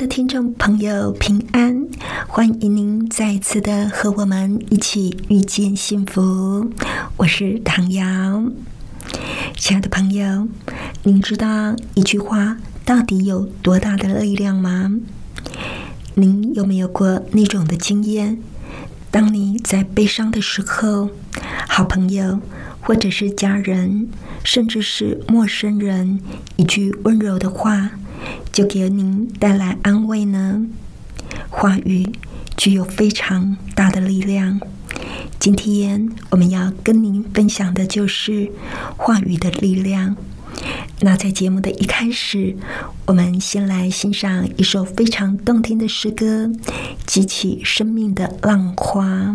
的听众朋友，平安！欢迎您再次的和我们一起遇见幸福。我是唐瑶。亲爱的朋友，您知道一句话到底有多大的力量吗？您有没有过那种的经验？当你在悲伤的时候，好朋友或者是家人，甚至是陌生人，一句温柔的话。就给您带来安慰呢。话语具有非常大的力量。今天我们要跟您分享的就是话语的力量。那在节目的一开始，我们先来欣赏一首非常动听的诗歌，《激起生命的浪花》。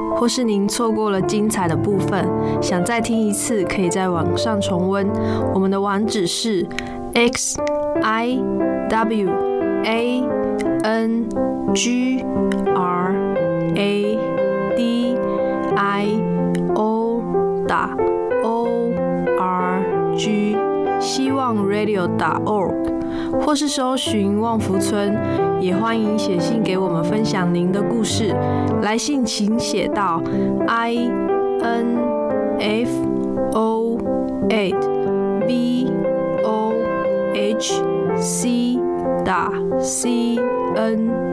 或是您错过了精彩的部分，想再听一次，可以在网上重温。我们的网址是 x i w a n g r a d i o 打 o r g，希望 radio. org，。或是搜寻旺福村，也欢迎写信给我们分享您的故事。来信请写到 i n f o eight v o h c 打 c n。